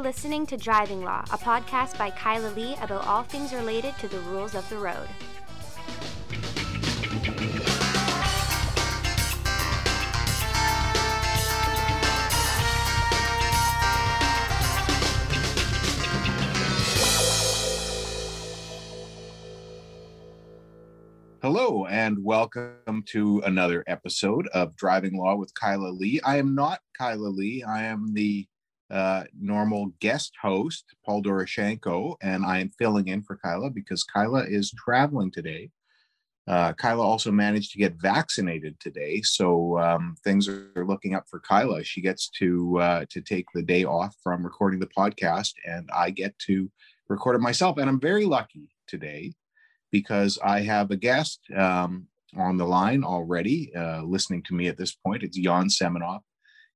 You're listening to Driving Law, a podcast by Kyla Lee about all things related to the rules of the road. Hello, and welcome to another episode of Driving Law with Kyla Lee. I am not Kyla Lee. I am the uh, normal guest host, Paul Doroshenko, and I am filling in for Kyla because Kyla is traveling today. Uh, Kyla also managed to get vaccinated today, so um, things are looking up for Kyla. She gets to uh, to take the day off from recording the podcast, and I get to record it myself. And I'm very lucky today because I have a guest um, on the line already uh, listening to me at this point. It's Jan Semenoff.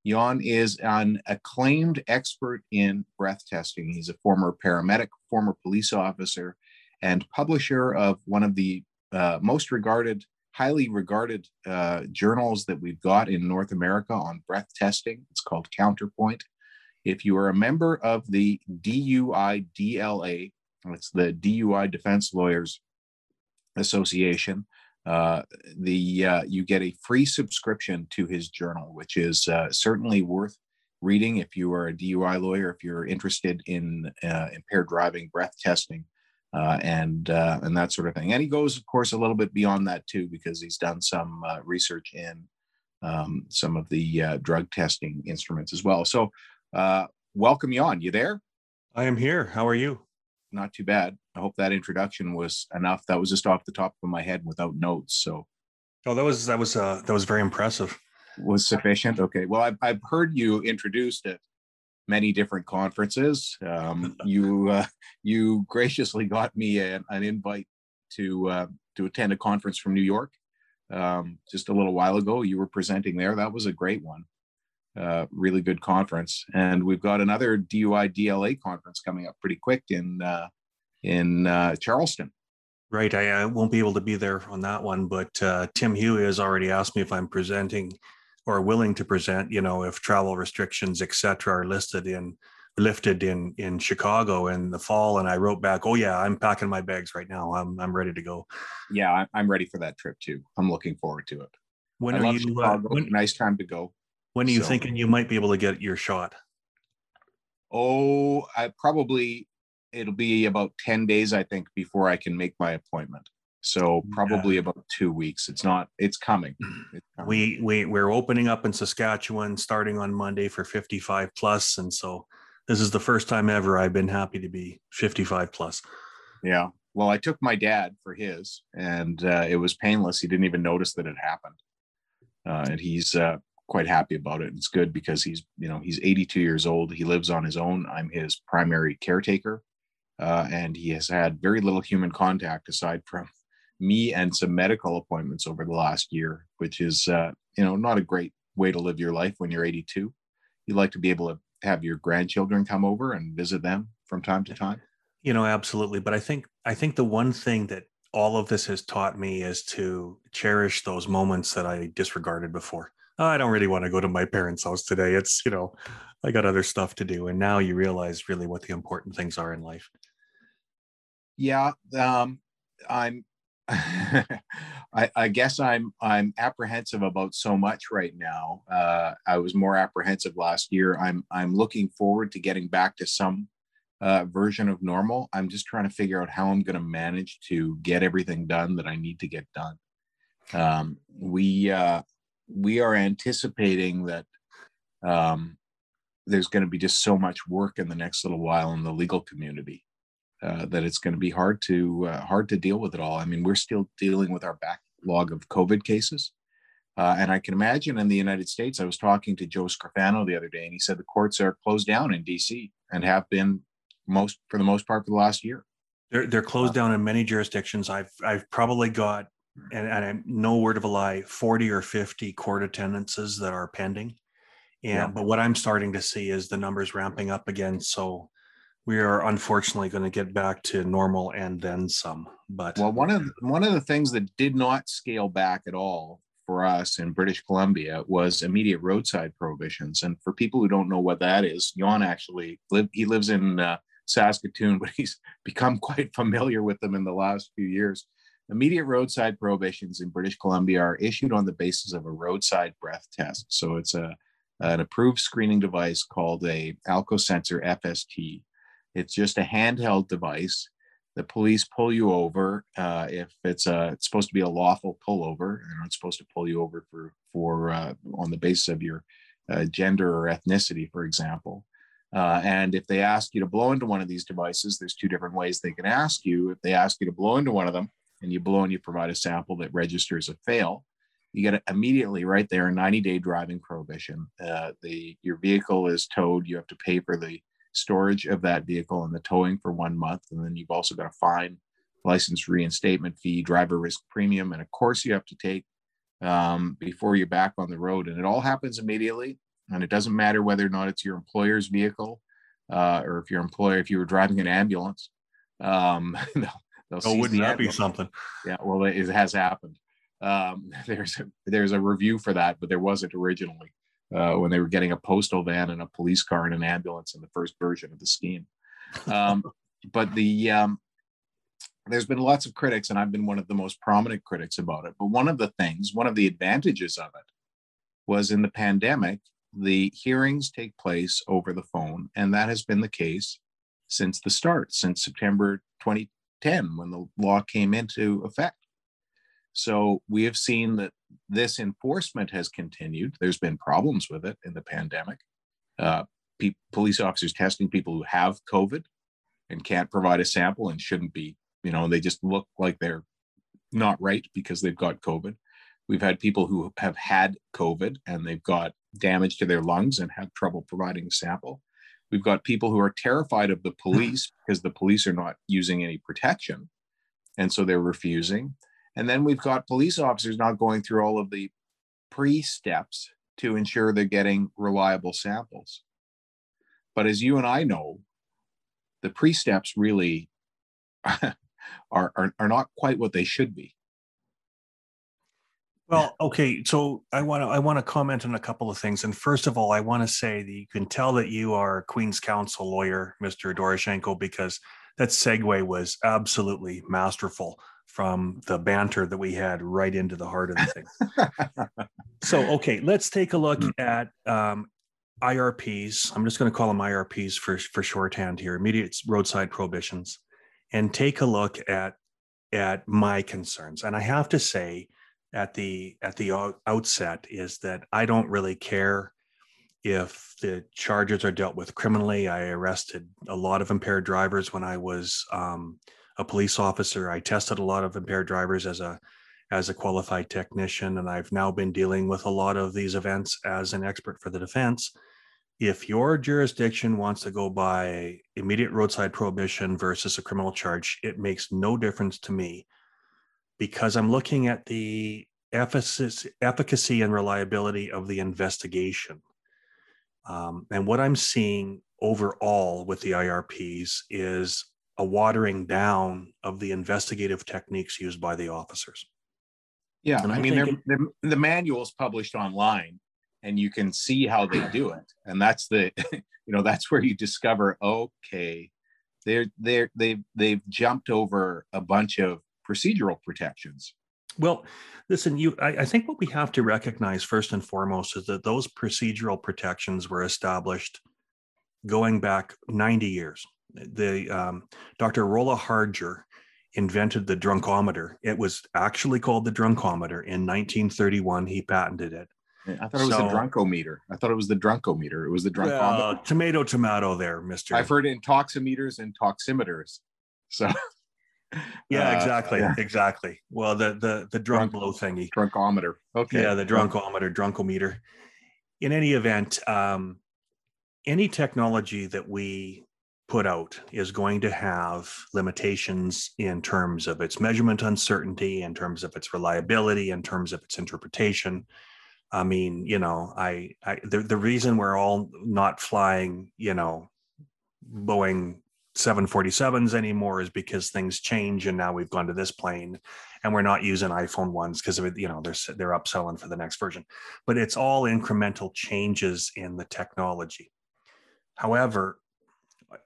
Jan is an acclaimed expert in breath testing. He's a former paramedic, former police officer, and publisher of one of the uh, most regarded, highly regarded uh, journals that we've got in North America on breath testing. It's called Counterpoint. If you are a member of the DUI DLA, it's the DUI Defense Lawyers Association, uh, the uh, you get a free subscription to his journal, which is uh, certainly worth reading if you are a DUI lawyer, if you're interested in uh, impaired driving, breath testing, uh, and uh, and that sort of thing. And he goes, of course, a little bit beyond that too, because he's done some research in um, some of the drug testing instruments as well. So, welcome, Jan. You there? I am here. How are you? not too bad. I hope that introduction was enough. That was just off the top of my head without notes. So, oh, that was that was uh, that was very impressive. Was sufficient. Okay. Well, I've I've heard you introduced at many different conferences. Um, you uh, you graciously got me an, an invite to uh, to attend a conference from New York um, just a little while ago. You were presenting there. That was a great one. Uh, really good conference. And we've got another DUI DLA conference coming up pretty quick in uh, in uh, Charleston. Right. I, I, won't be able to be there on that one, but uh, Tim Huey has already asked me if I'm presenting or willing to present. You know, if travel restrictions, etc., are listed in lifted in in Chicago in the fall, and I wrote back, "Oh yeah, I'm packing my bags right now. I'm I'm ready to go." Yeah, I'm ready for that trip too. I'm looking forward to it. When I are you? Uh, when, nice time to go. When are you so, thinking you might be able to get your shot? Oh, I probably it'll be about 10 days, I think, before I can make my appointment. So probably yeah. about two weeks. It's not, it's coming. it's coming. We we we're opening up in Saskatchewan starting on Monday for 55 plus. And so this is the first time ever I've been happy to be 55 plus. Yeah. Well, I took my dad for his and uh, it was painless. He didn't even notice that it happened. Uh, and he's uh, quite happy about it. It's good because he's, you know, he's 82 years old. He lives on his own. I'm his primary caretaker. Uh, and he has had very little human contact aside from me and some medical appointments over the last year, which is, uh, you know, not a great way to live your life when you're 82. You'd like to be able to have your grandchildren come over and visit them from time to time. You know, absolutely. But I think I think the one thing that all of this has taught me is to cherish those moments that I disregarded before oh, I don't really want to go to my parents' house today. It's, you know, I got other stuff to do. And now you realize really what the important things are in life. Yeah. Um, I'm, I, I, guess I'm I'm apprehensive about so much right now. Uh, I was more apprehensive last year. I'm I'm looking forward to getting back to some uh, version of normal. I'm just trying to figure out how I'm going to manage to get everything done that I need to get done. Um, we uh, we are anticipating that um, there's going to be just so much work in the next little while in the legal community uh, that it's going to be hard to uh, hard to deal with it all. I mean, we're still dealing with our backlog of COVID cases, uh, and I can imagine in the United States. I was talking to Joe Scrofano the other day, and he said the courts are closed down in D.C. and have been most for the most part for the last year. They're they're closed uh, down in many jurisdictions. I've I've probably got and, and I'm no word of a lie, 40 or 50 court attendances that are pending. And yeah. but what I'm starting to see is the numbers ramping up again. So we are unfortunately going to get back to normal and then some. But well, one of one of the things that did not scale back at all for us in British Columbia was immediate roadside prohibitions. And for people who don't know what that is, Jan actually live. He lives in uh, Saskatoon, but he's become quite familiar with them in the last few years. Immediate roadside prohibitions in British Columbia are issued on the basis of a roadside breath test. So it's a an approved screening device called a Alcosensor FST. It's just a handheld device. The police pull you over uh, if it's a it's supposed to be a lawful pullover. They're not supposed to pull you over for for uh, on the basis of your uh, gender or ethnicity for example. Uh, and if they ask you to blow into one of these devices there's two different ways they can ask you. If they ask you to blow into one of them and you blow and you provide a sample that registers a fail you get immediately right there a 90 day driving prohibition. Uh, the your vehicle is towed you have to pay for the storage of that vehicle and the towing for one month. And then you've also got a fine, license reinstatement fee, driver risk premium, and a course you have to take um, before you're back on the road. And it all happens immediately. And it doesn't matter whether or not it's your employer's vehicle uh, or if your employer, if you were driving an ambulance. Um, they'll, they'll oh, wouldn't that ambulance. be something? Yeah, well, it has happened. Um, there's a, there's a review for that, but there wasn't originally uh, when they were getting a postal van and a police car and an ambulance in the first version of the scheme. Um, but the um, there's been lots of critics, and I've been one of the most prominent critics about it. But one of the things, one of the advantages of it, was in the pandemic, the hearings take place over the phone, and that has been the case since the start, since September 2010, when the law came into effect. So we have seen that this enforcement has continued. There's been problems with it in the pandemic. Uh, pe- police officers testing people who have COVID and can't provide a sample and shouldn't be, you know, they just look like they're not right because they've got COVID. We've had people who have had COVID and they've got damage to their lungs and have trouble providing a sample. We've got people who are terrified of the police because the police are not using any protection. And so they're refusing. And then we've got police officers not going through all of the pre steps to ensure they're getting reliable samples. But as you and I know, the pre steps really are, are, are not quite what they should be. Well, okay, so I want to I want to comment on a couple of things. And first of all, I want to say that you can tell that you are Queen's Counsel lawyer, Mr. Doroshenko, because that segue was absolutely masterful from the banter that we had right into the heart of the thing. so, okay, let's take a look mm. at um, IRPs. I'm just going to call them IRPs for, for shorthand here, immediate roadside prohibitions, and take a look at at my concerns. And I have to say, at the at the outset, is that I don't really care if the charges are dealt with criminally. I arrested a lot of impaired drivers when I was um, a police officer. I tested a lot of impaired drivers as a as a qualified technician, and I've now been dealing with a lot of these events as an expert for the defense. If your jurisdiction wants to go by immediate roadside prohibition versus a criminal charge, it makes no difference to me because I'm looking at the efficacy and reliability of the investigation. Um, and what I'm seeing overall with the IRPs is a watering down of the investigative techniques used by the officers. Yeah, and I, I mean, the, the manual is published online, and you can see how they do it, and that's the, you know, that's where you discover, okay, they're they're they've they've jumped over a bunch of procedural protections. Well, listen, you, I, I think what we have to recognize first and foremost is that those procedural protections were established going back 90 years the um, Dr. Rolla Harger invented the drunkometer. It was actually called the drunkometer. In 1931, he patented it. I thought it was so, the drunkometer. I thought it was the drunkometer. It was the drunkometer. Uh, tomato, tomato there, Mister. I've heard in intoximeters and toximeters. So yeah, uh, exactly, yeah. exactly. Well, the the the drunk, blow thingy, drunkometer. Okay. Yeah, the drunkometer, drunkometer. In any event, um, any technology that we put out is going to have limitations in terms of its measurement uncertainty, in terms of its reliability, in terms of its interpretation. I mean, you know, I, I the, the reason we're all not flying, you know, Boeing 747s anymore is because things change and now we've gone to this plane and we're not using iPhone ones because of it, you know, they're they're upselling for the next version. But it's all incremental changes in the technology. However,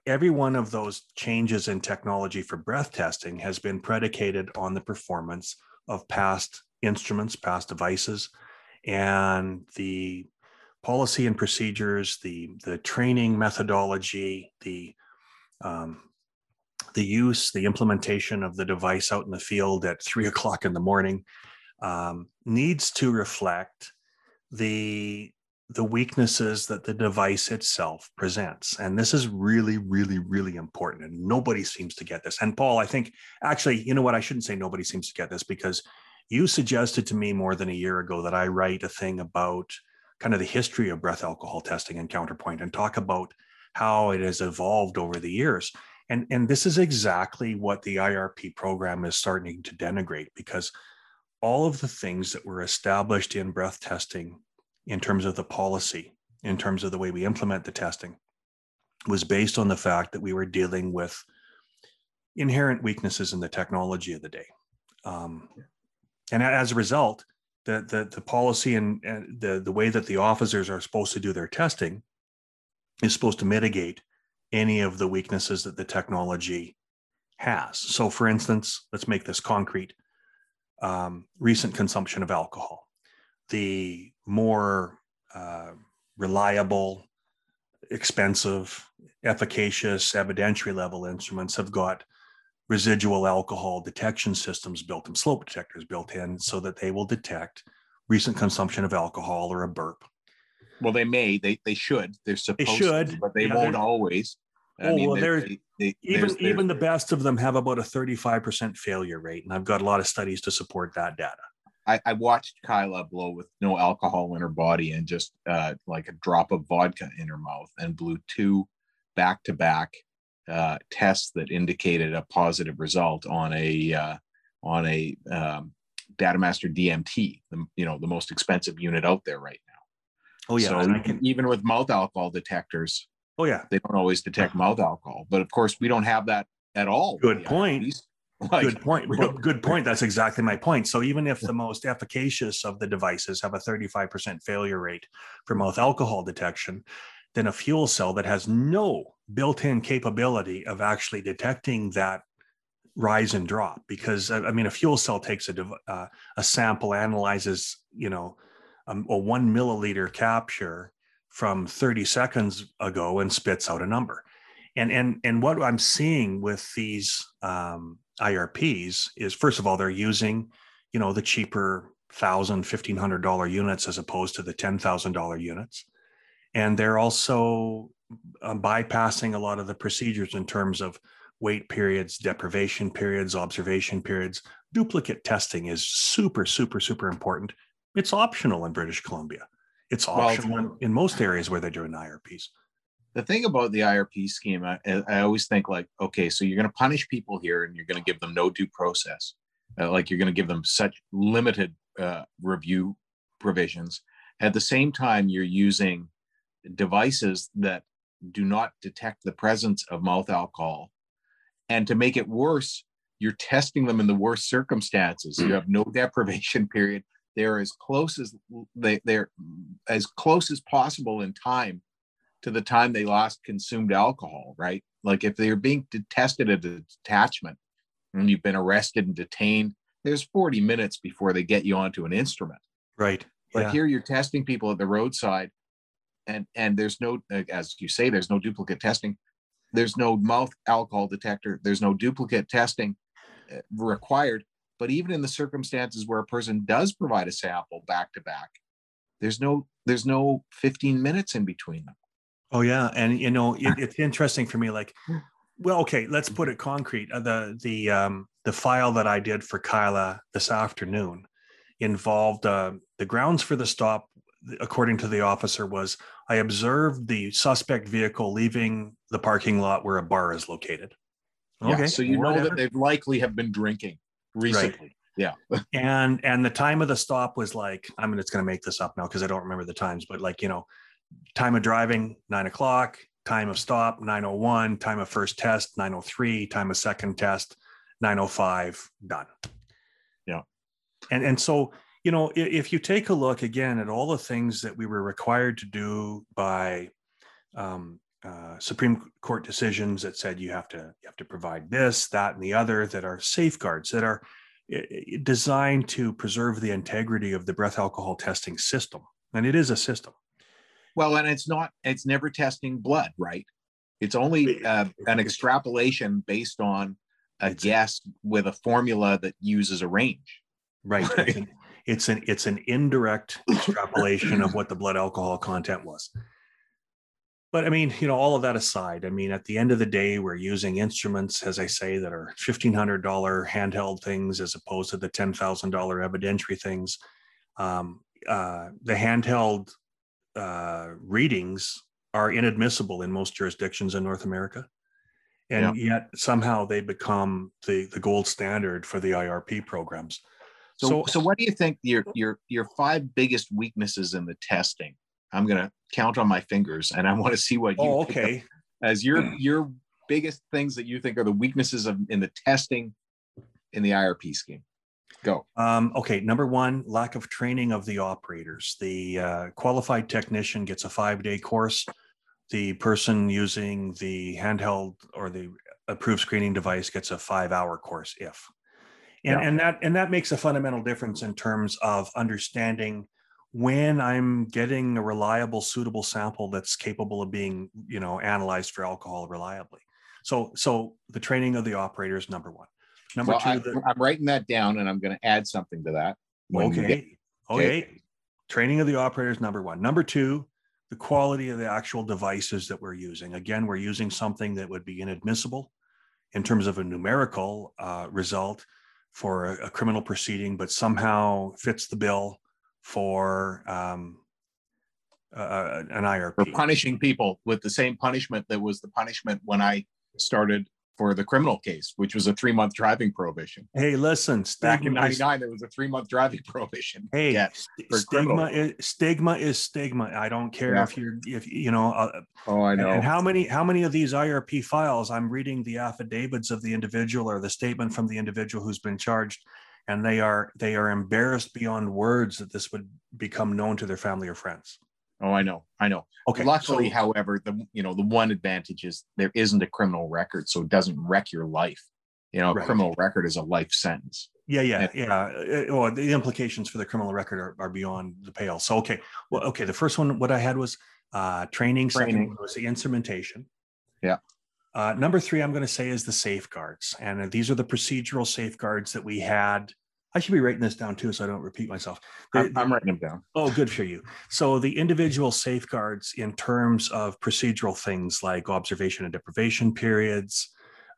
every one of those changes in technology for breath testing has been predicated on the performance of past instruments, past devices, and the policy and procedures, the the training methodology, the um, the use, the implementation of the device out in the field at three o'clock in the morning um, needs to reflect the the weaknesses that the device itself presents. And this is really, really, really important. And nobody seems to get this. And Paul, I think actually, you know what? I shouldn't say nobody seems to get this because you suggested to me more than a year ago that I write a thing about kind of the history of breath alcohol testing and counterpoint and talk about how it has evolved over the years. And, and this is exactly what the IRP program is starting to denigrate because all of the things that were established in breath testing in terms of the policy, in terms of the way we implement the testing, was based on the fact that we were dealing with inherent weaknesses in the technology of the day. Um, and as a result, the, the, the policy and, and the, the way that the officers are supposed to do their testing is supposed to mitigate any of the weaknesses that the technology has. So, for instance, let's make this concrete um, recent consumption of alcohol. The more uh, reliable, expensive, efficacious evidentiary level instruments have got residual alcohol detection systems built in, slope detectors built in, so that they will detect recent consumption of alcohol or a burp well, they may. They they should. They're supposed. They should, to, but they yeah, won't always. Oh, well, they're- they, they, even there's- even the best of them have about a 35% failure rate and i've got a lot of studies to support that data I, I watched Kyla blow with no alcohol in her body and just uh, like a drop of vodka in her mouth and blew two back to back tests that indicated a positive result on a uh, on a um, Datamaster DMT, the, you know the most expensive unit out there right now. oh yeah so even, can, even with mouth alcohol detectors, oh yeah they don't always detect mouth alcohol. But of course, we don't have that at all. Good point. Like, good point but good point that's exactly my point. So even if the most efficacious of the devices have a 35% failure rate for mouth alcohol detection then a fuel cell that has no built-in capability of actually detecting that rise and drop because i I mean a fuel cell takes a uh, a sample analyzes you know um, a one milliliter capture from 30 seconds ago and spits out a number. And and and what i'm seeing with these um, irps is first of all they're using you know the cheaper thousand fifteen hundred dollar units as opposed to the ten thousand dollar units. And they're also uh, bypassing a lot of the procedures in terms of wait periods deprivation periods observation periods. Duplicate testing is super super super important. It's optional in british columbia. It's Well, optional in, in most areas where they're doing irps the thing about the IRP scheme, I, I always think like, okay, so you're going to punish people here, and you're going to give them no due process, uh, like you're going to give them such limited uh, review provisions. At the same time, you're using devices that do not detect the presence of mouth alcohol, and to make it worse, you're testing them in the worst circumstances. You have no deprivation period. They're as close as they, they're as close as possible in time to the time they last consumed alcohol, right? Like if they're being tested at a detachment and you've been arrested and detained, there's 40 minutes before they get you onto an instrument. right But Yeah. here you're testing people at the roadside, and and there's no, as you say, there's no duplicate testing. There's no mouth alcohol detector. There's no duplicate testing uh, required. But even in the circumstances where a person does provide a sample back to back, there's no there's no 15 minutes in between them. Oh yeah, and you know it, it's interesting for me. Like, well, okay, let's put it concrete. Uh, the the um, the file that I did for Kyla this afternoon involved uh, the grounds for the stop. According to the officer, was I observed the suspect vehicle leaving the parking lot where a bar is located. Yeah, so you know that they likely have been drinking recently. Yeah. and and the time of the stop was like i mean it's going to make this up now because i don't remember the times but like you know time of driving nine o'clock. Time of stop 901 time of first test 903 time of second test 905 done. Yeah. And and so you know if you take a look again at all the things that we were required to do by um, uh, supreme court decisions that said you have to you have to provide this that and the other that are safeguards that are designed to preserve the integrity of the breath alcohol testing system. And it is a system well, and it's not, it's never testing blood, right? It's only uh, an extrapolation based on a guess with a formula that uses a range. Right. It's an, it's an, it's an indirect extrapolation of what the blood alcohol content was. But I mean, you know, all of that aside, I mean, at the end of the day, we're using instruments, as I say, that are $1,500 handheld things as opposed to the $10,000 evidentiary things. Um, uh, the handheld uh, readings are inadmissible in most jurisdictions in North America. And yeah. yet somehow they become the, the gold standard for the IRP programs. So, so, so what do you think your your your five biggest weaknesses in the testing? I'm gonna count on my fingers, and I want to see what you. Oh, okay. As your your biggest things that you think are the weaknesses of in the testing in the IRP scheme. Go. Um, okay, number one, lack of training of the operators. The uh, qualified technician gets a five day course. The person using the handheld or the approved screening device gets a five hour course, if. And, yeah. and that and that makes a fundamental difference in terms of understanding when I'm getting a reliable, suitable sample that's capable of being, you know, analyzed for alcohol reliably. So, so the training of the operator is number one. Number well, two, I, the, I'm writing that down and I'm going to add something to that. Okay. Get, okay. Okay. Training of the operators, number one. Number two, the quality of the actual devices that we're using. Again, we're using something that would be inadmissible in terms of a numerical uh, result for a, a, criminal proceeding, but somehow fits the bill for um, uh, an IRP. For punishing people with the same punishment that was the punishment when I started for the criminal case, which was a three month driving prohibition. Hey, listen, back in '99, there was a three month driving prohibition. Hey, yeah, stigma is, stigma is stigma. I don't care yeah. if you're if you know. Uh, oh, I know. And how many how many of these IRP files? I'm reading the affidavits of the individual or the statement from the individual who's been charged, and they are they are embarrassed beyond words that this would become known to their family or friends. Oh, I know, I know. Okay. Luckily, so, however, the you know the one advantage is there isn't a criminal record, so it doesn't wreck your life. You know, a right. criminal record is a life sentence. Yeah, yeah, and, yeah. Uh, well, the implications for the criminal record are, are beyond the pale. So, okay, well, okay. The first one, what I had was uh, training. training. Second was the instrumentation. Yeah. Uh, number three, I'm going to say is the safeguards, and these are the procedural safeguards that we had I should be writing this down too, so I don't repeat myself. I'm, I'm writing them down. Oh, good for you. So the individual safeguards in terms of procedural things like observation and deprivation periods,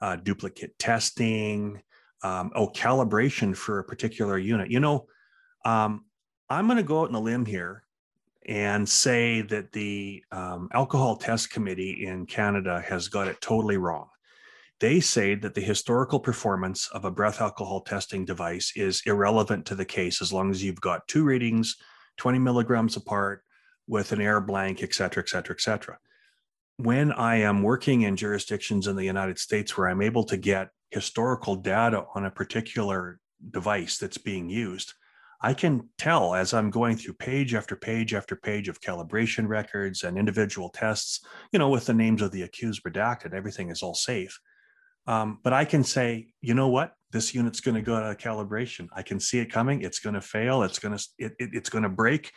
uh, duplicate testing, um, oh, calibration for a particular unit. You know, um, I'm going to go out on a limb here and say that the um, alcohol test committee in Canada has got it totally wrong. They say that the historical performance of a breath alcohol testing device is irrelevant to the case as long as you've got two readings, 20 milligrams apart with an air blank, et cetera, et cetera, et cetera. When I am working in jurisdictions in the United States where I'm able to get historical data on a particular device that's being used, I can tell as I'm going through page after page after page of calibration records and individual tests, you know, with the names of the accused redacted, everything is all safe. Um, but I can say, you know what, this unit's going to go out of calibration. I can see it coming. It's going to fail. It's going to it, it, it's going to break.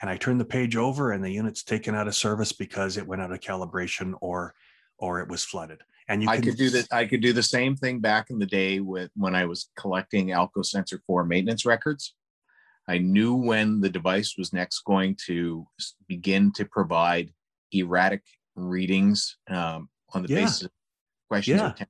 And I turn the page over, and the unit's taken out of service because it went out of calibration or or it was flooded. And you I could do that. I could do the same thing back in the day with when I was collecting Alco Sensor 4 maintenance records. I knew when the device was next going to begin to provide erratic readings um, on the yeah. basis of questions yeah.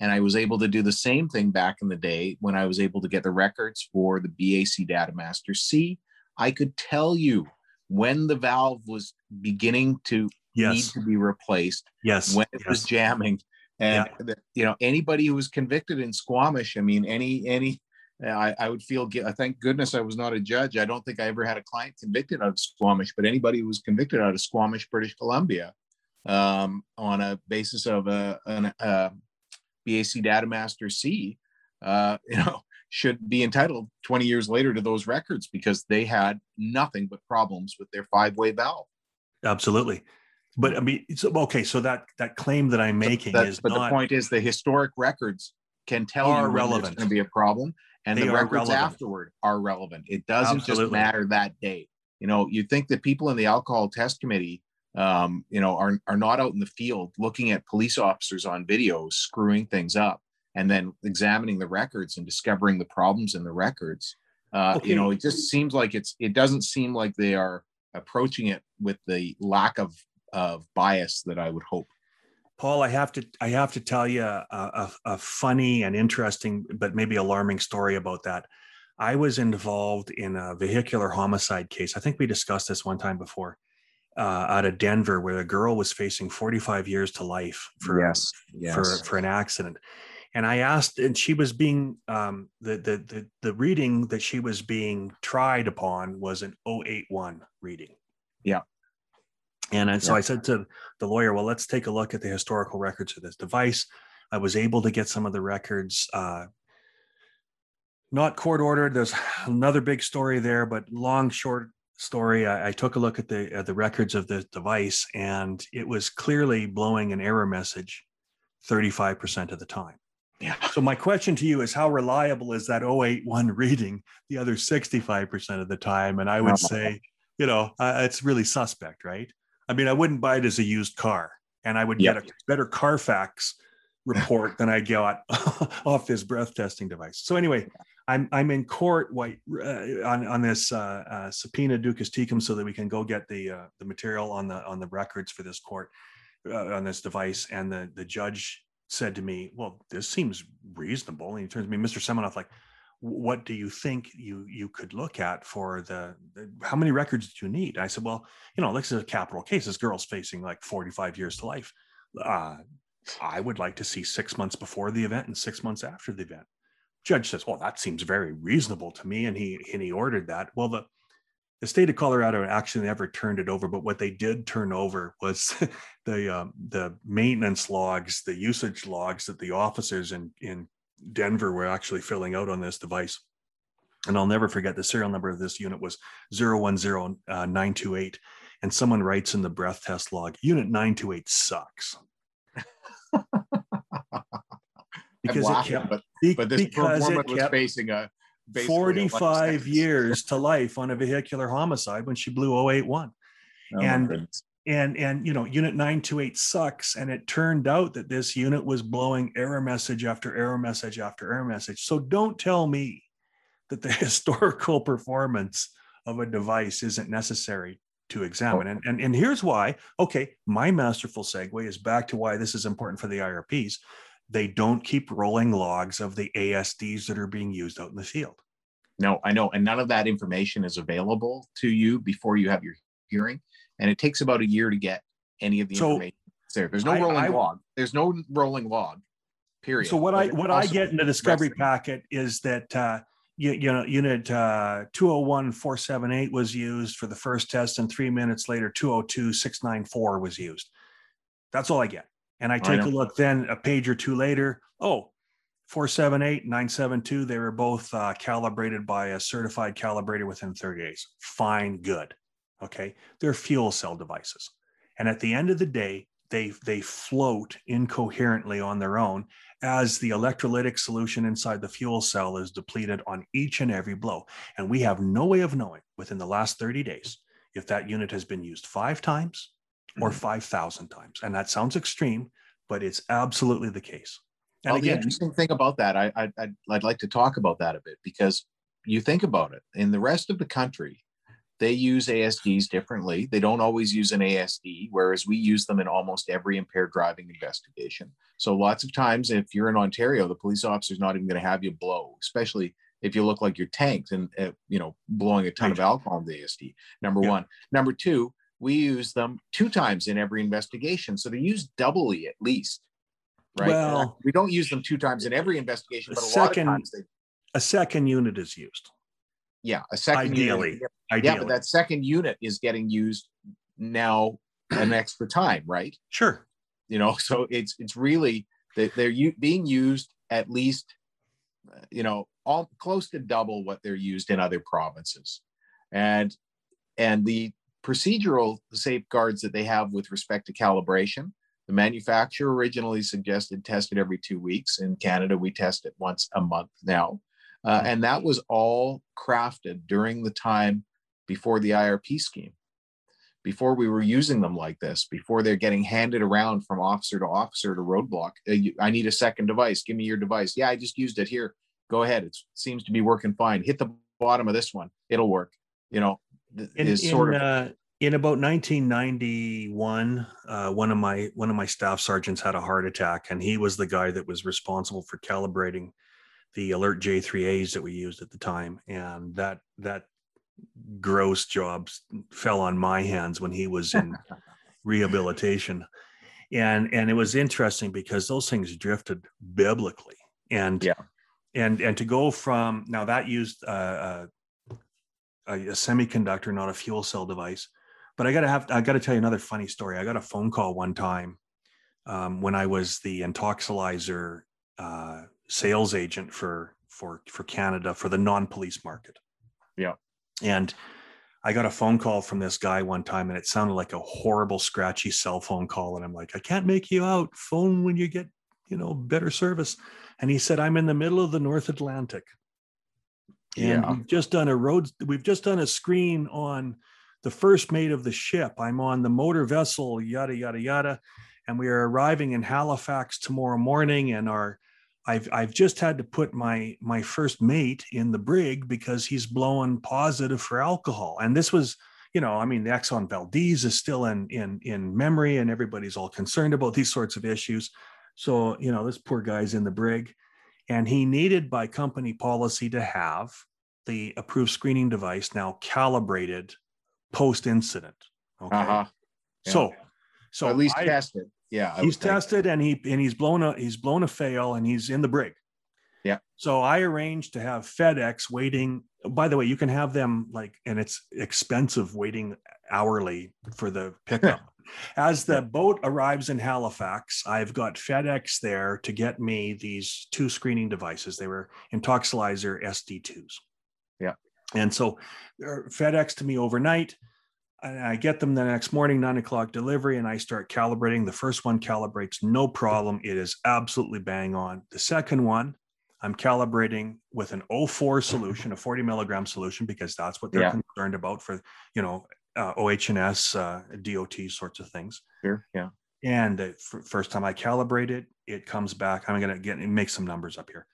And I was able to do the same thing back in the day when I was able to get the records for the BAC Data Master C. I could tell you when the valve was beginning to yes. need to be replaced. Yes. When it yes. was jamming. And yeah. you know, anybody who was convicted in Squamish, I mean, any any uh, I, I would feel uh, thank goodness I was not a judge. I don't think I ever had a client convicted out of Squamish, but anybody who was convicted out of Squamish, British Columbia, um, on a basis of a, an, a BAC Data Master C, uh, you know, should be entitled 20 years later to those records because they had nothing but problems with their five-way valve. Absolutely. But I mean, so, okay, so that that claim that I'm making that, is but not the point is the historic records can tell Are you relevant. going to be a problem, and They the records relevant. afterward are relevant. It doesn't just matter that day. You know, you think that people in the alcohol test committee, um, you know, are are not out in the field looking at police officers on videos screwing things up, and then examining the records and discovering the problems in the records. Uh, Okay. You know, it just seems like it's. It doesn't seem like they are approaching it with the lack of of bias that I would hope. Paul, I have to I have to tell you a, a, a funny and interesting, but maybe alarming story about that. I was involved in a vehicular homicide case. I think we discussed this one time before, uh, out of Denver, where a girl was facing 45 years to life for yes, for for an accident. And I asked, and she was being um, the, the the the reading that she was being tried upon was an 081 reading. Yeah. And so Yeah. I said to the lawyer, well, let's take a look at the historical records of this device. I was able to get some of the records, uh, not court ordered. There's another big story there, but long, short story. I, I took a look at the at the records of the device, and it was clearly blowing an error message 35% of the time. Yeah. So my question to you is how reliable is that 081 reading the other 65% of the time? And I would say, you know, uh, it's really suspect, right? I mean, I wouldn't buy it as a used car and I would Yeah. get a better Carfax report than I got off this breath testing device. So anyway, I'm I'm in court white uh, on on this uh, uh, subpoena duces tecum so that we can go get the uh, the material on the on the records for this court uh, on this device. And the the judge said to me, "Well, this seems reasonable." And he turns to me, Mr. Semenoff, like, "What do you think you you could look at for the, the how many records do you need?" I said, "Well, you know, this is a capital case. This girl's facing like 45 years to life. Uh, I would like to see six months before the event and six months after the event." Judge says, "Well, that seems very reasonable to me," and he and he ordered that. Well, the the state of Colorado actually never turned it over, but what they did turn over was the um, the maintenance logs, the usage logs that the officers in in Denver were actually filling out on this device. And I'll never forget the serial number of this unit was 010928. And someone writes in the breath test log, Unit 928 sucks. because it laughing, kept, but be- but this because it informant was kept facing a basically a 45 years to life on a vehicular homicide when she blew 081 Oh, oh and- and and you know unit 928 sucks and it turned out that this unit was blowing error message after error message after error message. So don't tell me that the historical performance of a device isn't necessary to examine. And, and and here's why. Okay my masterful segue is back to why this is important for the irps they don't keep rolling logs of the asds that are being used out in the field No, I know, and none of that information is available to you before you have your hearing, and it takes about a year to get any of the So, information there. There's no I- rolling I- log. There's no rolling log. Period. So what But I what I get in the discovery packet is that uh, you, you know unit uh, 201478 was used for the first test, and three minutes later 202694 was used. That's all I get. And I take a look then a page or two later. Oh, 478, 972, they were both uh, calibrated by a certified calibrator within 30 days. Fine, good. Okay. They're fuel cell devices. And at the end of the day, they they float incoherently on their own as the electrolytic solution inside the fuel cell is depleted on each and every blow. And we have no way of knowing within the last 30 days if that unit has been used five times or Mhm. 5,000 times. And that sounds extreme, but it's absolutely the case. And well, the interesting thing about that, I, I I'd, I'd like to talk about that a bit because you think about it. In the rest of the country, they use ASDs differently. They don't always use an ASD, whereas we use them in almost every impaired driving investigation. So lots of times, if you're in Ontario, the police officer's not even going to have you blow, especially if you look like you're tanked and uh, you know blowing a ton of alcohol in the ASD. Number Yeah. one. Number two, we use them two times in every investigation, so they use doubly at least. Right. Well- we don't use them two times in every investigation, but a lot second- of times they, a second unit is used. yeah, a second unit- Ideally. yeah, but that second unit is getting used now an extra time, right? Sure. You know, so it's it's really that they're u- being used at least, you know, all close to double what they're used in other provinces, and and the procedural safeguards that they have with respect to calibration. The manufacturer originally suggested test it every two weeks. In Canada, we test it once a month now. Uh, and that was all crafted during the time before the IRP scheme, before we were using them like this, before they're getting handed around from officer to officer to roadblock. Uh, I need a second device. Give me your device. Yeah, I just used it here. Go ahead. It seems to be working fine. Hit the bottom of this one. It'll work. You know, in, is sort in, of. Uh, in about 1991, uh, one of my one of my staff sergeants had a heart attack, and he was the guy that was responsible for calibrating the alert J3As that we used at the time, and that that gross jobs fell on my hands when he was in rehabilitation, and and it was interesting because those things drifted biblically, and yeah, and and to go from now that used uh, uh a, a semiconductor, not a fuel cell device but I gotta have I gotta tell you another funny story. I got a phone call one time um, when I was the Intoxilyzer uh, sales agent for for for Canada for the non-police market. Yeah, and I got a phone call from this guy one time, and it sounded like a horrible, scratchy cell phone call. And I'm like, I can't make you out. Phone when you get you know better service. And he said, I'm in the middle of the North Atlantic. And yeah. we've just done a road, we've just done a screen on the first mate of the ship. I'm on the motor vessel, yada, yada, yada. And we are arriving in Halifax tomorrow morning. And our, I've, I've just had to put my, my first mate in the brig because he's blowing positive for alcohol. And this was, you know, I mean, the Exxon Valdez is still in, in, in memory and everybody's all concerned about these sorts of issues. So, you know, this poor guy's in the brig and he needed by company policy to have the approved screening device now calibrated post incident. Okay. Uh-huh. Yeah. So, so at least I, tested. Yeah. He's tested and he and he's blown a he's blown a fail and he's in the brig. Yeah. So I arranged to have FedEx waiting. By the way, you can have them like, and it's expensive waiting hourly for the pickup. As the boat arrives in Halifax, I've got FedEx there to get me these two screening devices. They were Intoxilyzer SD2s. Yeah. And so er, FedEx to me overnight. I get them the next morning, nine o'clock delivery, and I start calibrating. The first one calibrates no problem. It is absolutely bang on. The second one, I'm calibrating with an O4 solution, a 40 milligram solution, because that's what they're yeah. concerned about for, you know, uh, OHS, uh, DOT sorts of things. Sure. Yeah. And the f- first time I calibrate it, it comes back. I'm going to get make some numbers up here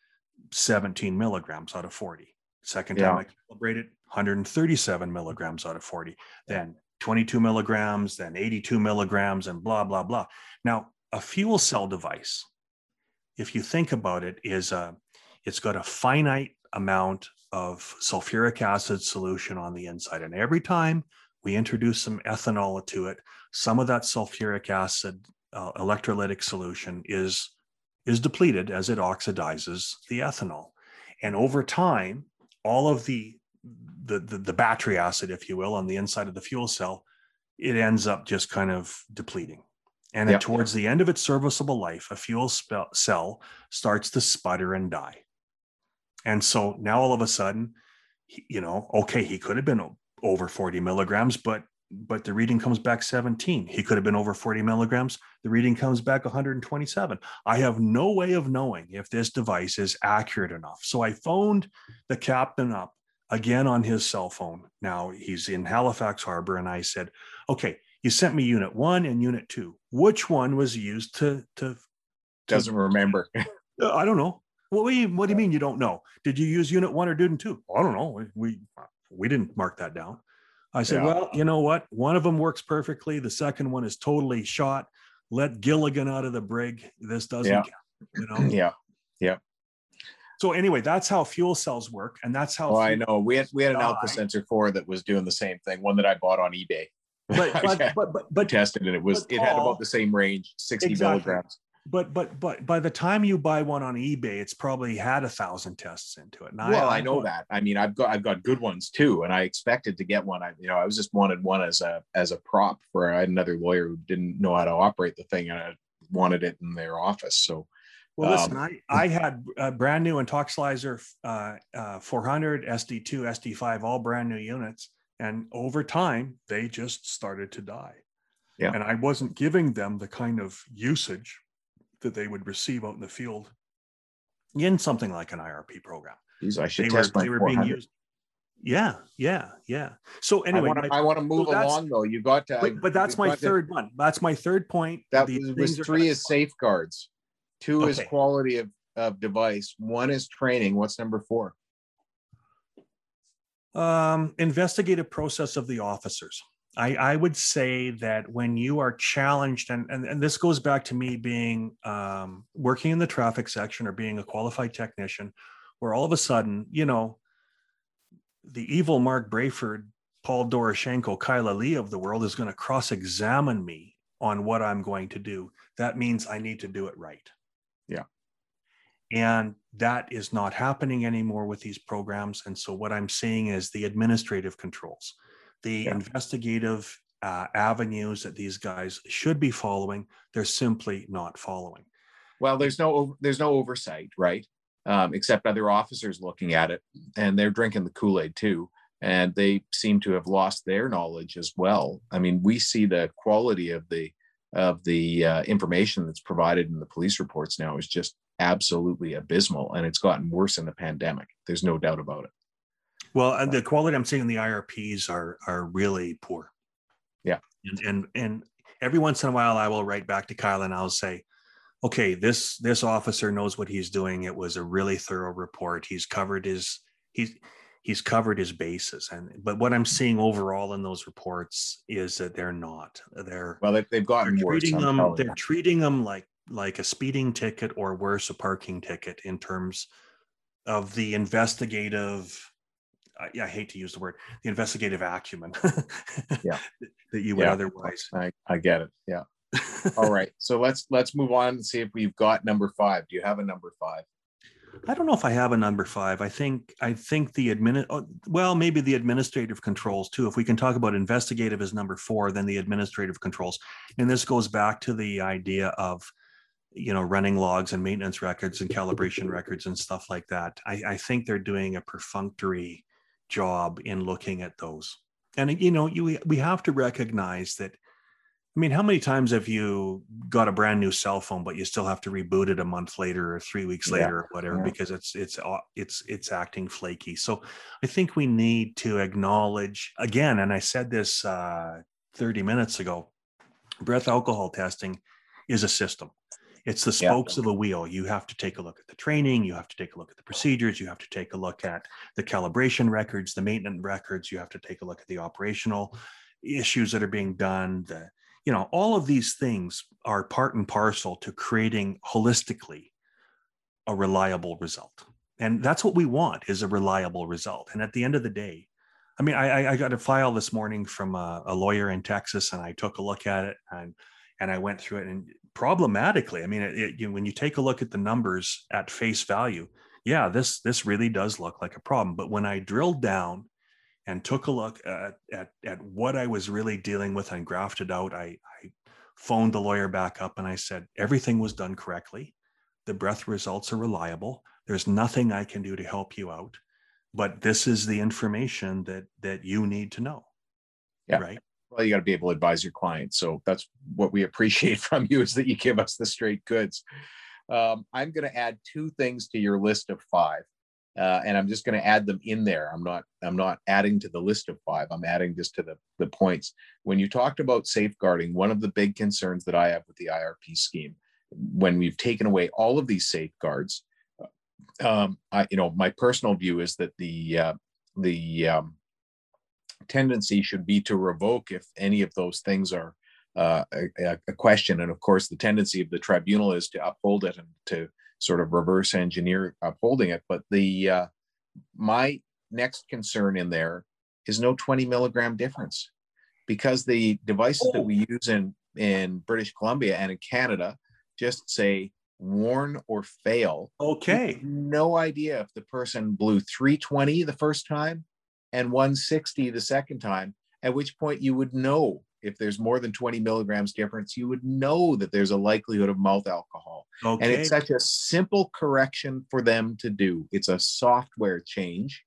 17 milligrams out of 40. Second time yeah. I calibrated, 137 milligrams out of 40, then 22 milligrams, then 82 milligrams, and blah, blah, blah. Now, a fuel cell device, if you think about it, is a, it's got a finite amount of sulfuric acid solution on the inside. And every time we introduce some ethanol to it, some of that sulfuric acid uh, electrolytic solution is, is depleted as it oxidizes the ethanol. And over time, all of the, the the, the battery acid, if you will, on the inside of the fuel cell, it ends up just kind of depleting. And yep. towards the end of its serviceable life, a fuel cell starts to sputter and die. And so now all of a sudden, you know, okay, he could have been over 40 milligrams, but but the reading comes back 17. He could have been over 40 milligrams. The reading comes back 127. I have no way of knowing if this device is accurate enough. So I phoned the captain up again on his cell phone. Now he's in Halifax Harbor. And I said, okay, you sent me unit one and unit two. Which one was used to, to, to doesn't remember. Uh, I don't know. What do, you, what do you mean you don't know? Did you use unit one or unit two? I don't know. We, we didn't mark that down. I said, yeah. well, you know what? One of them works perfectly. The second one is totally shot. Let Gilligan out of the brig. This doesn't yeah. count. You know? Yeah. Yeah. So anyway, that's how fuel cells work, and that's how. Oh, I know. We had we had an Alco Sensor Four that was doing the same thing. One that I bought on eBay. But but, but but, but tested and it was it had about the same range, sixty exactly. milligrams. But but but by the time you buy one on eBay, it's probably had a thousand tests into it. And well, I, I know that. I mean, I've got I've got good ones too, and I expected to get one. I you know I was just wanted one as a as a prop for I had another lawyer who didn't know how to operate the thing, and I wanted it in their office. So well, listen, um, I, I had a brand new Intoxilyzer uh, uh, 400, SD2, SD5, all brand new units. And over time, they just started to die. Yeah. And I wasn't giving them the kind of usage that they would receive out in the field in something like an IRP program. These I should they test were, my they were being used. Yeah, yeah, yeah. So anyway, I want to move so along though. You got to, but, but that's my third to, one. That's my third point. That was three is safeguards. Two okay. is quality of, of device. One is training. What's number four? Um, investigative process of the officers. I, I would say that when you are challenged, and, and, and this goes back to me being um, working in the traffic section or being a qualified technician, where all of a sudden, you know, the evil Mark Brayford, Paul Doroshenko, Kyla Lee of the world is going to cross examine me on what I'm going to do. That means I need to do it right. Yeah. And that is not happening anymore with these programs. And so what I'm seeing is the administrative controls, the yeah. investigative uh, avenues that these guys should be following, they're simply not following. Well, there's no there's no oversight, right? Um, except other officers looking at it, and they're drinking the Kool Aid too, and they seem to have lost their knowledge as well. I mean, we see the quality of the of the uh, information that's provided in the police reports now is just absolutely abysmal and it's gotten worse in the pandemic there's no doubt about it well and the quality i'm seeing in the irps are are really poor. Yeah. And and, and every once in a while i will write back to kyle and i'll say okay this this officer knows what he's doing. It was a really thorough report. He's covered his he's he's covered his bases. And but what i'm seeing overall in those reports is that they're not. They're well they, have gotten they're worse, treating them they're treating them like like a speeding ticket or worse a parking ticket in terms of the investigative I, I hate to use the word the investigative acumen yeah. that you would yeah, otherwise. I, I get it. Yeah. All right. So let's let's move on and see if we've got number five. Do you have a number five? I don't know if I have a number five. I think I think the admin oh, well maybe the administrative controls too. If we can talk about investigative as number four, then the administrative controls, and this goes back to the idea of you know running logs and maintenance records and calibration records and stuff like that. I, I think they're doing a perfunctory job in looking at those. And you know you we have to recognize that I mean, how many times have you got a brand new cell phone, but you still have to reboot it a month later or three weeks later yeah. or whatever yeah. because it's it's uh, it's it's acting flaky. So I think we need to acknowledge again, and I said this uh, 30 minutes ago. Breath alcohol testing is a system. It's the spokes yeah. of a wheel. You have to take a look at the training. You have to take a look at the procedures. You have to take a look at the calibration records, the maintenance records. You have to take a look at the operational issues that are being done, the you know all of these things are part and parcel to creating holistically a reliable result and that's what we want is a reliable result and at the end of the day i mean i, I got a file this morning from a, a, lawyer in texas and i took a look at it and and i went through it and problematically i mean it, it, you know, when you take a look at the numbers at face value yeah this this really does look like a problem but when i drilled down and took a look at, at, at what I was really dealing with and grafted out, I, I phoned the lawyer back up and I said, everything was done correctly. The breath results are reliable. There's nothing I can do to help you out, but this is the information that that you need to know. Yeah. Right. Well, you got to be able to advise your clients. So that's what we appreciate from you is that you give us the straight goods. Um, I'm going to add two things to your list of five uh, and I'm just going to add them in there. I'm not I'm not adding to the list of five. I'm adding just to the the points. When you talked about safeguarding, one of the big concerns that I have with the IRP scheme, when we've taken away all of these safeguards, um, I you know my personal view is that the uh, the um, tendency should be to revoke if any of those things are uh, a, a, question, and of course the tendency of the tribunal is to uphold it and to sort of reverse engineer upholding it. But the uh, my next concern in there is no 20 milligram difference because the devices that we use in in British Columbia and in Canada just say warn or fail. Okay. No idea if the person blew 320 the first time and 160 the second time, at which point you would know if there's more than 20 milligrams difference, you would know that there's a likelihood of mouth alcohol. Okay. And it's such a simple correction for them to do. It's a software change.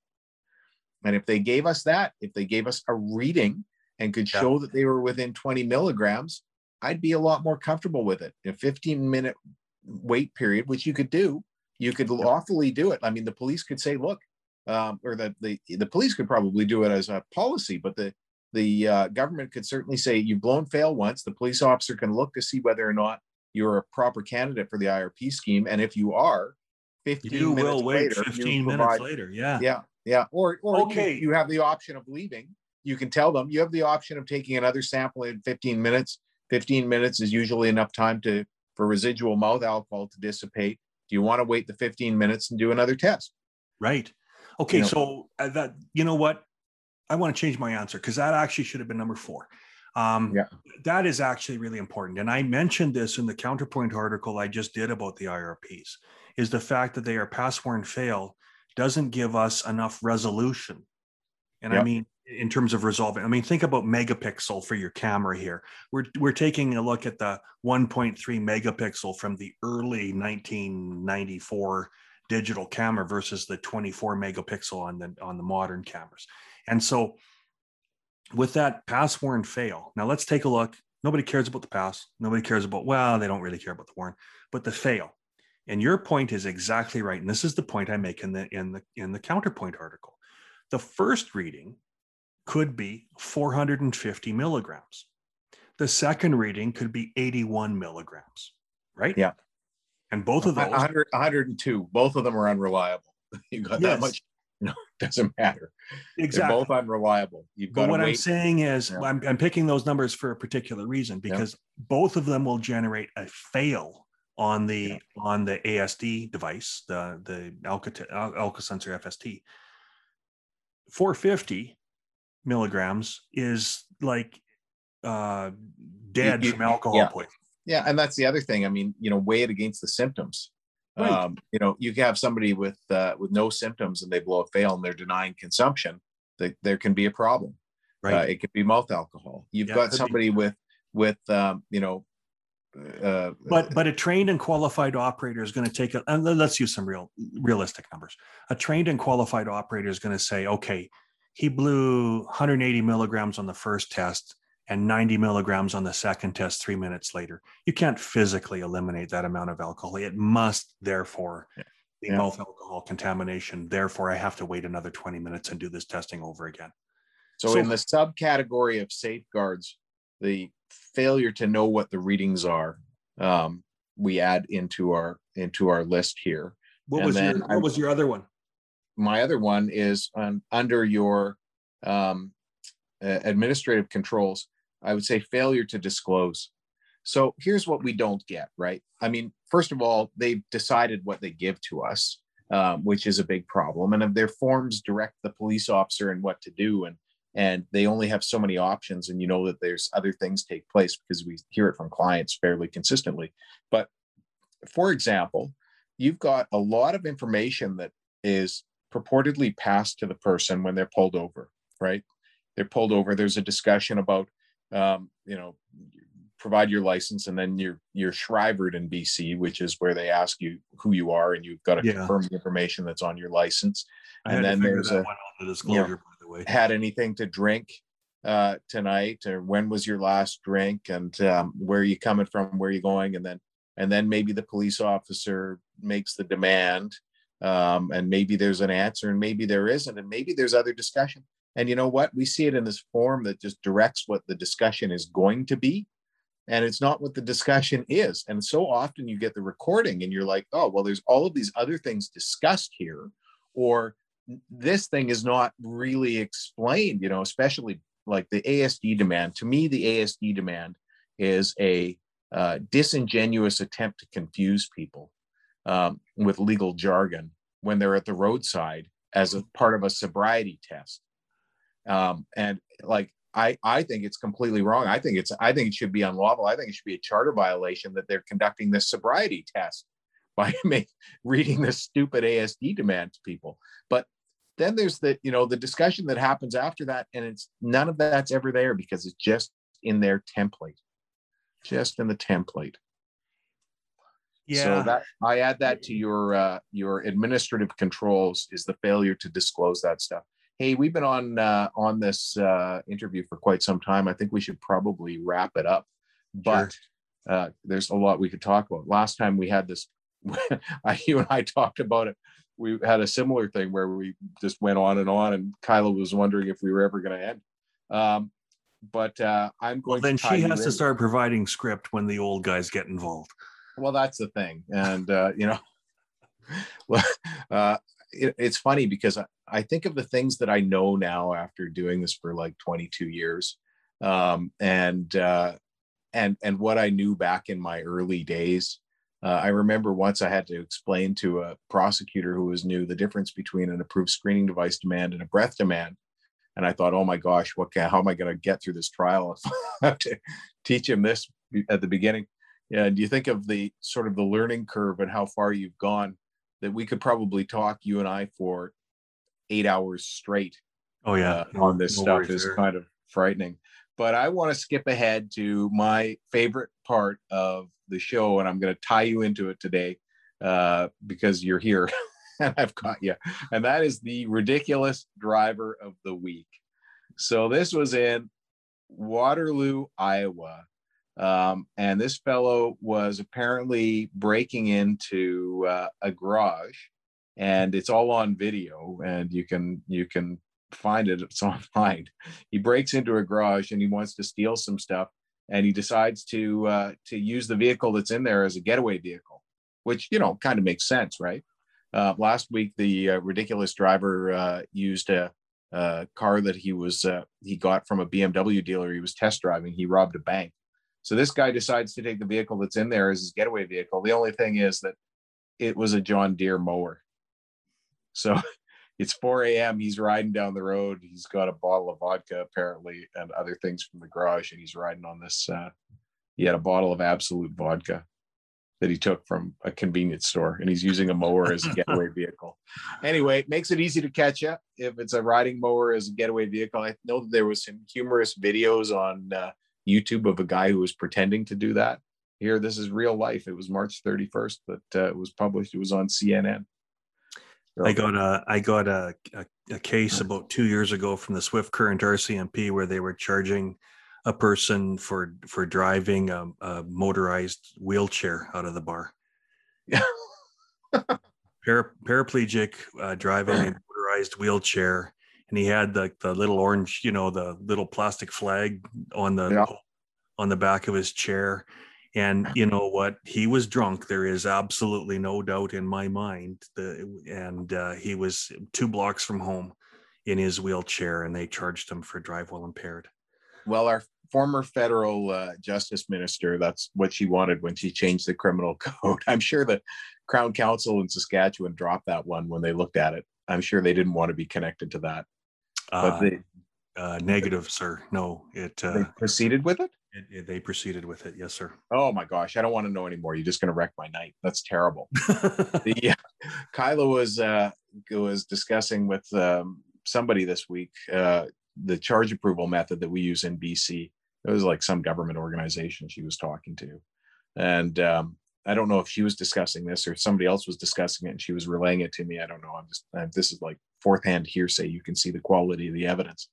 And if they gave us that, if they gave us a reading and could Yeah. show that they were within 20 milligrams, I'd be a lot more comfortable with it. A 15 minute wait period, which you could do, you could lawfully do it. I mean, the police could say, look, um, or the, the the police could probably do it as a policy, but the the uh, government could certainly say you've blown fail once. The police officer can look to see whether or not you're a proper candidate for the IRP scheme, and if you are, 15 you minutes will wait later, you 15 minutes provide- later. Yeah. yeah, yeah. Or or you- Okay. you, have the option of leaving. You can tell them you have the option of taking another sample in 15 minutes. 15 minutes is usually enough time to for residual mouth alcohol to dissipate. Do you want to wait the 15 minutes and do another test? Right. Okay. You know- so uh, that you know what, I want to change my answer because that actually should have been number four. Um, Yeah. That is actually really important, and I mentioned this in the counterpoint article I just did about the IRPs. Is the fact that they are pass, warn, fail doesn't give us enough resolution, and I mean in terms of resolving. I mean, think about megapixel for your camera here. We're we're taking a look at the 1.3 megapixel from the early 1994 digital camera versus the 24 megapixel on the on the modern cameras. And so with that pass warn fail. Now let's take a look. Nobody cares about the pass. Nobody cares about well, they don't really care about the warn, but the fail. And your point is exactly right. And this is the point I make in the in the in the counterpoint article. The first reading could be 450 milligrams. The second reading could be 81 milligrams, right? Yeah. And both of those 100, 102. Both of them are unreliable. You got Yes. that much. No, it doesn't matter. exactly. They're both unreliable. You've got But to what I'm saying is, Yeah. I'm, I'm picking those numbers for a particular reason because both of them will generate a fail on the Yeah. on the ASD device, the the Alco Alco Sensor FST. 450 milligrams is like uh, dead you- from alcohol yeah. poisoning. Yeah, and that's the other thing. I mean, you know, weigh it against the symptoms. Right. Um, you know, you can have somebody with uh, with no symptoms and they blow a fail and they're denying consumption. That there can be a problem. Uh, Right. it could be mouth alcohol. You've Yeah, got could be. somebody with with um, you know, uh, but but a trained and qualified operator is going to take it and let's use some real realistic numbers a trained and qualified operator is going to say okay he blew 180 milligrams on the first test and 90 milligrams on the second test three minutes later you can't physically eliminate that amount of alcohol it must therefore Yeah. be Yeah. mouth alcohol contamination therefore i have to wait another 20 minutes and do this testing over again So, So- in the subcategory of safeguards, the failure to know what the readings are, um, we add into our into our list here. what And was your what I- was your other one My other one is on under your um, uh, administrative controls. I would say failure to disclose. So here's what we don't get, right? I mean, first of all, they've decided what they give to us, um, which is a big problem. And if their forms direct the police officer and what to do, and and they only have so many options, and you know that there's other things take place because we hear it from clients fairly consistently. But for example, you've got a lot of information that is purportedly passed to the person when they're pulled over, right? They're pulled over. There's a discussion about, um, you know, provide your license, and then you're you're shrivered in BC, which is where they ask you who you are, and you've got to Yeah. confirm the information that's on your license. i And then there's a- the disclosure by the way Had anything to drink uh, tonight, or when was your last drink, and um, where are you coming from, where are you going, and then and then maybe the police officer makes the demand um, and maybe there's an answer and maybe there isn't and maybe there's other discussion and you know what? We see it in this form that just directs what the discussion is going to be. And it's not what the discussion is. And so often you get the recording and you're like oh well there's all of these other things discussed here or this thing is not really explained you know especially like the asd demand. To me the asd demand is a uh, disingenuous attempt to confuse people um, with legal jargon when they're at the roadside as a part of a sobriety test. Um, and like, I, I think it's completely wrong. I think it's I think it should be unlawful. I think it should be a charter violation that they're conducting this sobriety test by make, reading this stupid ASD demand to people. But then there's the you know the discussion that happens after that, and it's none of that's ever there because it's just in their template, just in the template. Yeah. So that I add that to your uh, your administrative controls is the failure to disclose that stuff. Hey, we've been on uh, on this uh, interview for quite some time. I think we should probably wrap it up, but sure. uh, there's a lot we could talk about. Last time we had this, I, you and I talked about it. We had a similar thing where we just went on and on, and Kyla was wondering if we were ever going to end. Um, but uh, I'm going. To. Well, then she has to start providing script when the old guys get involved well that's the thing and uh, you know well uh, it, it's funny because I, I, think of the things that i know now after doing this for like 22 years um, and uh, and and what i knew back in my early days uh, i remember once i had to explain to a prosecutor who was new the difference between an approved screening device demand and a breath demand and i thought oh my gosh what can, how am i going to get through this trial if i have to teach him this at the beginning? Yeah do you think of the sort of the learning curve and how far you've gone that we could probably talk you and i for eight hours straight oh yeah. uh, on this no stuff is there. kind of frightening. But i want to skip ahead to my favorite part of the show and i'm going to tie you into it today uh, because you're here and i've got you and that is the ridiculous driver of the week. So this was in waterloo iowa um, and this fellow was apparently breaking into uh, a garage, and it's all on video, and you can you can find it. It's online. He breaks into a garage and he wants to steal some stuff, and he decides to uh, to use the vehicle that's in there as a getaway vehicle, which you know kind of makes sense, right? Uh, last week, the uh, ridiculous driver uh, used a, car that he was uh, he got from a BMW dealer. He was test driving. He robbed a bank so this guy decides to take the vehicle that's in there as his getaway vehicle. The only thing is that it was a John Deere mower. So it's 4 a.m. He's riding down the road. He's got a bottle of vodka apparently and other things from the garage, and he's riding on this. Uh, he had a bottle of Absolut vodka that he took from a convenience store, and he's using a mower as a getaway vehicle. Anyway, it makes it easy to catch you if it's a riding mower as a getaway vehicle. I know that there was some humorous videos on. Uh, YouTube of a guy who was pretending to do that. Here, this is real life. It was March 31st that uh, it was published. It was on CNN. So, I got a I got a, a, a case about two years ago from the Swift Current RCMP where they were charging a person for for driving a, a motorized wheelchair out of the bar. Yeah. Para, paraplegic uh, driving a motorized wheelchair and he had the the little orange, you know, the little plastic flag on the yeah. on the back of his chair. And you know what? He was drunk. There is absolutely no doubt in my mind. The, and uh, he was two blocks from home in his wheelchair, and they charged him for drive while impaired. Well, our former federal uh, justice minister, that's what she wanted when she changed the criminal code. I'm sure the Crown Counsel in Saskatchewan dropped that one when they looked at it. I'm sure they didn't want to be connected to that. But uh, they, uh, negative, sir. No, it. Uh, they proceeded with it? it, it. They proceeded with it. Yes, sir. Oh my gosh, I don't want to know anymore. You're just going to wreck my night. That's terrible. the uh, Kyla was uh, was discussing with um, somebody this week uh, the charge approval method that we use in BC. It was like some government organization she was talking to, and um, I don't know if she was discussing this or somebody else was discussing it and she was relaying it to me. I don't know. I'm just I'm, this is like fourth hand hearsay. You can see the quality of the evidence.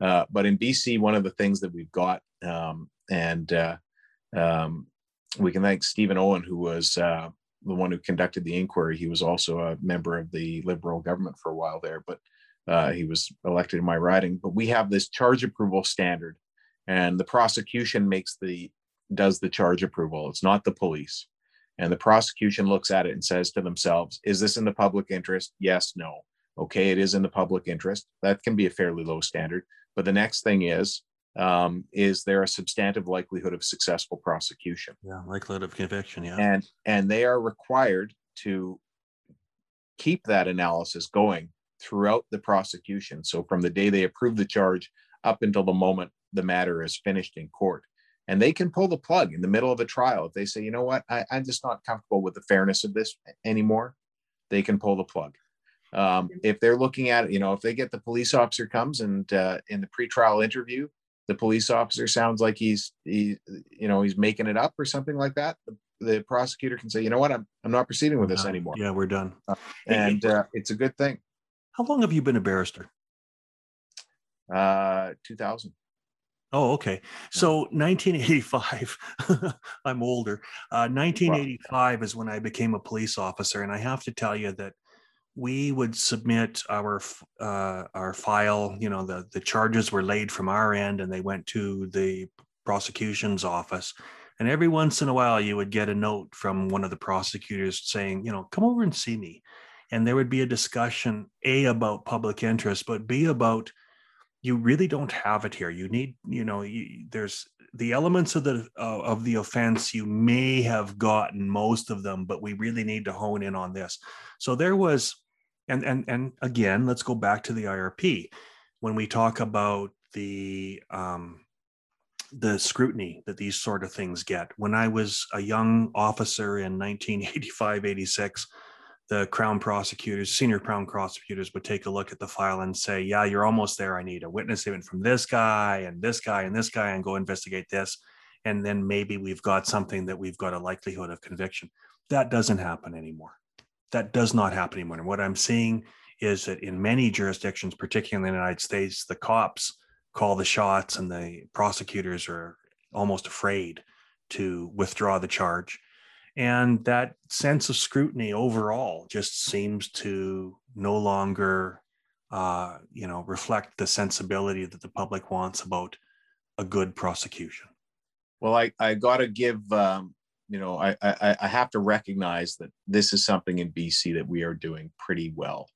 Uh, but in BC, one of the things that we've got, um, and uh, um, we can thank Stephen Owen, who was uh, the one who conducted the inquiry. He was also a member of the Liberal government for a while there, but uh, he was elected in my riding. But we have this charge approval standard, and the prosecution makes the does the charge approval. It's not the police and the prosecution looks at it and says to themselves, is this in the public interest? Yes, no. Okay, it is in the public interest. That can be a fairly low standard. But the next thing is, um, is there a substantive likelihood of successful prosecution? Yeah, likelihood of conviction. Yeah, and and they are required to keep that analysis going throughout the prosecution. So from the day they approve the charge up until the moment the matter is finished in court. And they can pull the plug in the middle of a trial. If they say, you know what, I, I'm just not comfortable with the fairness of this anymore, they can pull the plug. Um, if they're looking at it, you know, if they get the police officer comes and uh, in the pretrial interview, the police officer sounds like he's he, you know, he's making it up or something like that. The, the prosecutor can say, you know what, I'm I'm not proceeding with this anymore. Yeah, we're done. Uh, and uh, it's a good thing. How long have you been a barrister? Uh, 2000. Oh, okay. So 1985, I'm older. Uh, 1985 is when I became a police officer, and I have to tell you that we would submit our uh, our file. You know, the the charges were laid from our end, and they went to the prosecution's office. And every once in a while, you would get a note from one of the prosecutors saying, you know, come over and see me. And there would be a discussion, A, about public interest, but B, about you really don't have it here. You need, you know, you, there's the elements of the uh, of the offense. You may have gotten most of them, but we really need to hone in on this. So there was, and and and again, let's go back to the IRP when we talk about the um, the scrutiny that these sort of things get. When I was a young officer in 1985, 86 the crown prosecutors, senior crown prosecutors would take a look at the file and say, yeah, you're almost there. I need a witness statement from this guy and this guy and this guy and go investigate this. And then maybe we've got something that we've got a likelihood of conviction. That doesn't happen anymore. That does not happen anymore. And what I'm seeing is that in many jurisdictions, particularly in the United States, the cops call the shots and the prosecutors are almost afraid to withdraw the charge and that sense of scrutiny overall just seems to no longer uh, you know reflect the sensibility that the public wants about a good prosecution well i i gotta give um, you know I, I i have to recognize that this is something in bc that we are doing pretty well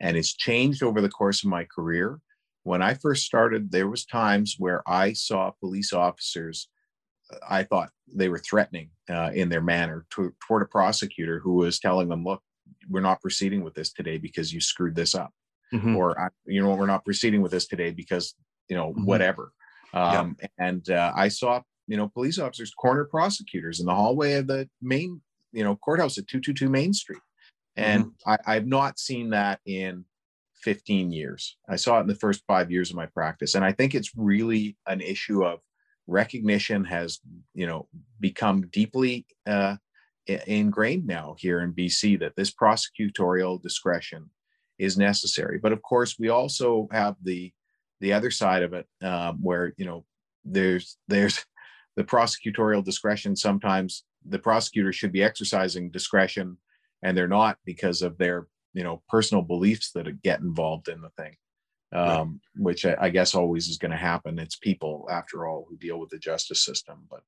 and it's changed over the course of my career when i first started there was times where i saw police officers I thought they were threatening uh, in their manner to, toward a prosecutor who was telling them, "Look, we're not proceeding with this today because you screwed this up," mm-hmm. or you know, we're not proceeding with this today because you know mm-hmm. whatever. Um, yeah. And uh, I saw you know police officers corner prosecutors in the hallway of the main you know courthouse at 222 Main Street, and mm-hmm. I, I've not seen that in 15 years. I saw it in the first five years of my practice, and I think it's really an issue of recognition has you know become deeply uh, ingrained now here in BC that this prosecutorial discretion is necessary. But of course, we also have the the other side of it um, where you know there's there's the prosecutorial discretion. Sometimes the prosecutor should be exercising discretion, and they're not because of their you know personal beliefs that get involved in the thing um, right. which I, I, guess always is going to happen. It's people, after all, who deal with the justice system. But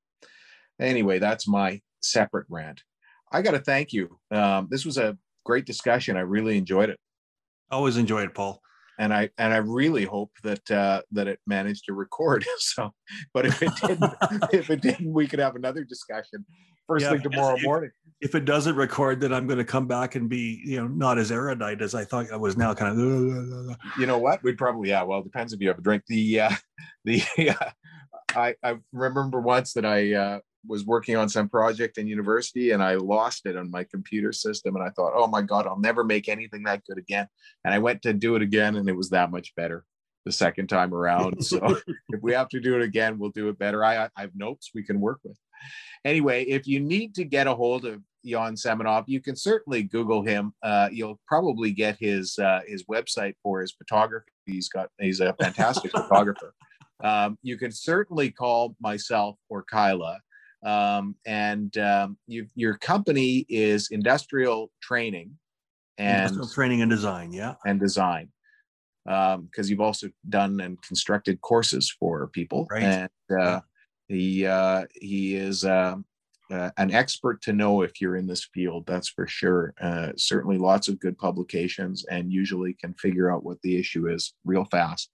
anyway, that's my separate rant. I got to thank you. Um, this was a great discussion. I really enjoyed it. Always enjoy it, Paul. And I and I really hope that uh, that it managed to record. So, but if it didn't, if it didn't, we could have another discussion first yeah, thing tomorrow if, morning. If it doesn't record, then I'm going to come back and be, you know, not as erudite as I thought I was now. Kind of. You know what? We'd probably yeah. Well, it depends if you have a drink. The uh, the uh, I I remember once that I uh, was working on some project in university and I lost it on my computer system and I thought, oh my god, I'll never make anything that good again. And I went to do it again and it was that much better the second time around. So if we have to do it again, we'll do it better. I I have notes we can work with anyway, if you need to get a hold of Jan Semenoff, you can certainly Google him. Uh, you'll probably get his uh, his website for his photography. He's got he's a fantastic photographer. Um, you can certainly call myself or Kyla. Um, and um, you, your company is industrial training and industrial training and design, yeah, and design Um, because um, you've also done and constructed courses for people. Right. And uh. He uh, he is uh, uh, an expert to know if you're in this field. That's for sure. Uh, certainly, lots of good publications, and usually can figure out what the issue is real fast.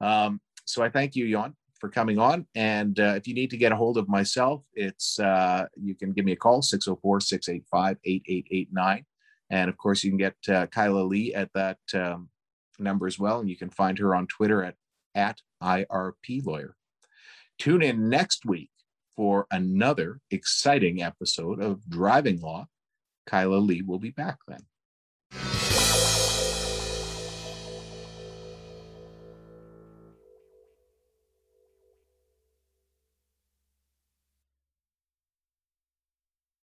Um, so I thank you, Jan, for coming on. And uh, if you need to get a hold of myself, it's uh, you can give me a call 604-685-8889. And of course, you can get uh, Kyla Lee at that um, number as well. And you can find her on Twitter at, at IRP Lawyer. Tune in next week for another exciting episode of Driving Law. Kyla Lee will be back then.